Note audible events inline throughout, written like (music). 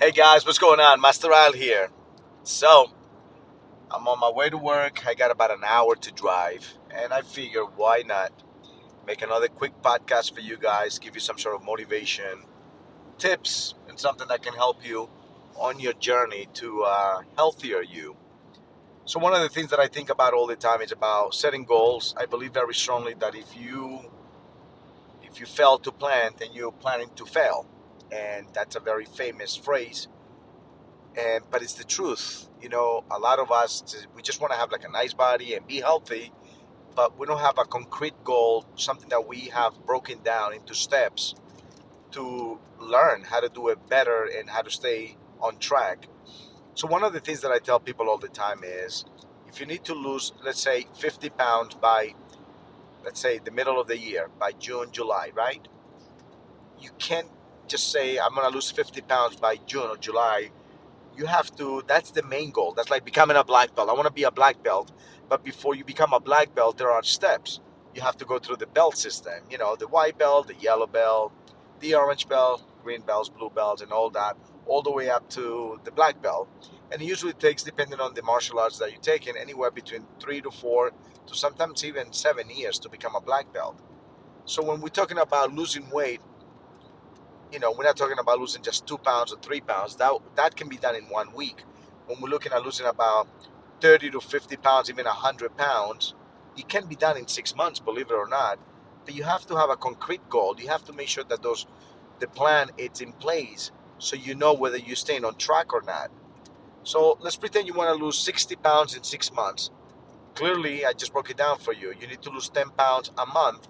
Hey guys, what's going on? Master Al here. So, I'm on my way to work. I got about an hour to drive, and I figure why not make another quick podcast for you guys, give you some sort of motivation, tips, and something that can help you on your journey to uh, healthier you. So, one of the things that I think about all the time is about setting goals. I believe very strongly that if you if you fail to plan, then you're planning to fail and that's a very famous phrase. And but it's the truth you know a lot of us we just want to have like a nice body and be healthy but we don't have a concrete goal something that we have broken down into steps to learn how to do it better and how to stay on track. So one of the things that i tell people all the time is if you need to lose let's say 50 pounds by let's say the middle of the year by june july right? You can't just say I'm gonna lose 50 pounds by June or July, you have to. That's the main goal. That's like becoming a black belt. I want to be a black belt, but before you become a black belt, there are steps. You have to go through the belt system. You know, the white belt, the yellow belt, the orange belt, green belts, blue belts, and all that, all the way up to the black belt. And it usually takes, depending on the martial arts that you're taking, anywhere between three to four to sometimes even seven years to become a black belt. So when we're talking about losing weight, you know, we're not talking about losing just two pounds or three pounds. That that can be done in one week. When we're looking at losing about 30 to 50 pounds, even 100 pounds, it can be done in six months, believe it or not. But you have to have a concrete goal. You have to make sure that those the plan is in place so you know whether you're staying on track or not. So let's pretend you want to lose 60 pounds in six months. Clearly, I just broke it down for you. You need to lose 10 pounds a month,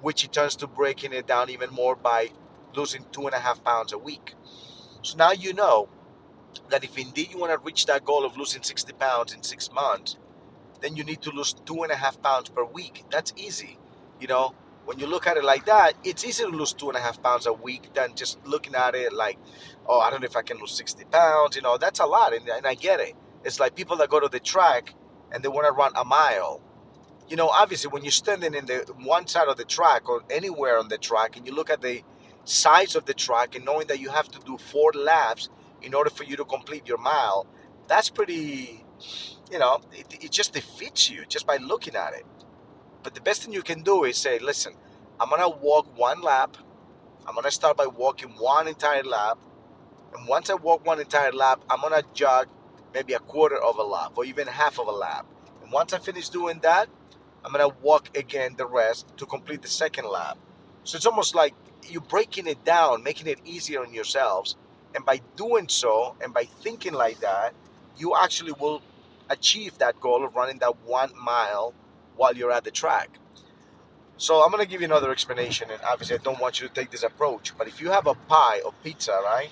which it turns to breaking it down even more by losing two and a half pounds a week. So now you know that if indeed you want to reach that goal of losing 60 pounds in six months, then you need to lose two and a half pounds per week. That's easy. You know, when you look at it like that, it's easier to lose two and a half pounds a week than just looking at it like, oh, I don't know if I can lose 60 pounds. You know, that's a lot. And, and I get it. It's like people that go to the track and they want to run a mile. You know, obviously, when you're standing in the one side of the track or anywhere on the track and you look at the size of the track and knowing that you have to do four laps in order for you to complete your mile, that's pretty, you know, it, it just defeats you just by looking at it. But the best thing you can do is say, listen, I'm going to walk one lap. I'm going to start by walking one entire lap. And once I walk one entire lap, I'm going to jog maybe a quarter of a lap or even half of a lap. And once I finish doing that, I'm going to walk again the rest to complete the second lap. So it's almost like you're breaking it down, making it easier on yourselves. And by doing so, and by thinking like that, you actually will achieve that goal of running that one mile while you're at the track. So I'm gonna give you another explanation, and obviously I don't want you to take this approach. But if you have a pie or pizza, right,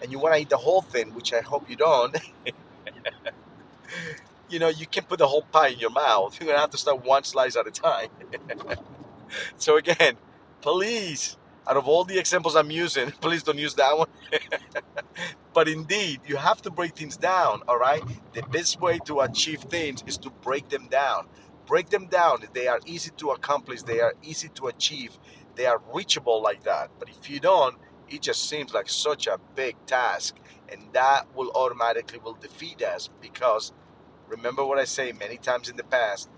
and you want to eat the whole thing, which I hope you don't, (laughs) you know you can put the whole pie in your mouth. (laughs) You're gonna have to start one slice at a time. (laughs) so again, please, out of all the examples I'm using, (laughs) please don't use that one. (laughs) but indeed, you have to break things down, all right? The best way to achieve things is to break them down. Break them down. They are easy to accomplish, they are easy to achieve, they are reachable like that. But if you don't, it just seems like such a big task and that will automatically will defeat us because remember what I say many times in the past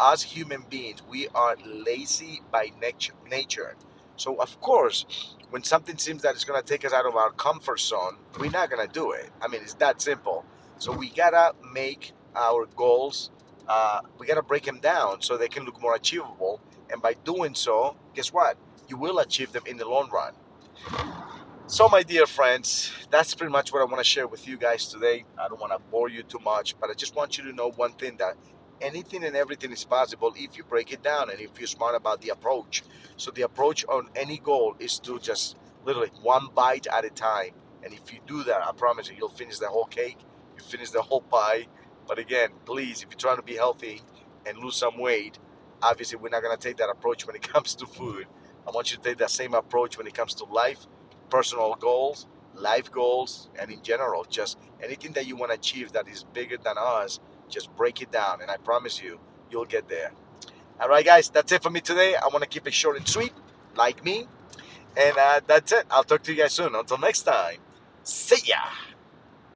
as human beings, we are lazy by nature. So, of course, when something seems that it's going to take us out of our comfort zone, we're not going to do it. I mean, it's that simple. So, we got to make our goals, uh, we got to break them down so they can look more achievable. And by doing so, guess what? You will achieve them in the long run. So, my dear friends, that's pretty much what I want to share with you guys today. I don't want to bore you too much, but I just want you to know one thing that anything and everything is possible if you break it down and if you're smart about the approach. So the approach on any goal is to just literally one bite at a time. And if you do that, I promise you, you'll finish the whole cake, you finish the whole pie. But again, please, if you're trying to be healthy and lose some weight, obviously we're not gonna take that approach when it (laughs) comes to food. I want you to take that same approach when it comes to life, personal goals, life goals, and in general, just anything that you want to achieve that is bigger than us just break it down, and I promise you, you'll get there. All right, guys, that's it for me today. I want to keep it short and sweet, like me. And uh, that's it. I'll talk to you guys soon. Until next time, See ya.